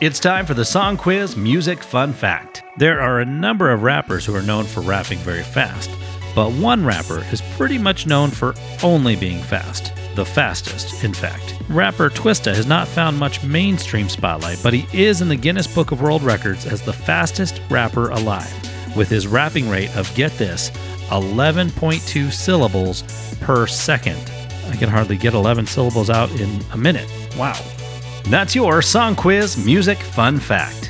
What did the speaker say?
It's time for the Song Quiz Music Fun Fact. There are a number of rappers who are known for rapping very fast, but one rapper is pretty much known for only being fast. The fastest, in fact. Rapper Twista has not found much mainstream spotlight, but he is in the Guinness Book of World Records as the fastest rapper alive, with his rapping rate of, get this, 11.2 syllables per second. I can hardly get 11 syllables out in a minute. Wow. That's your Song Quiz Music Fun Fact.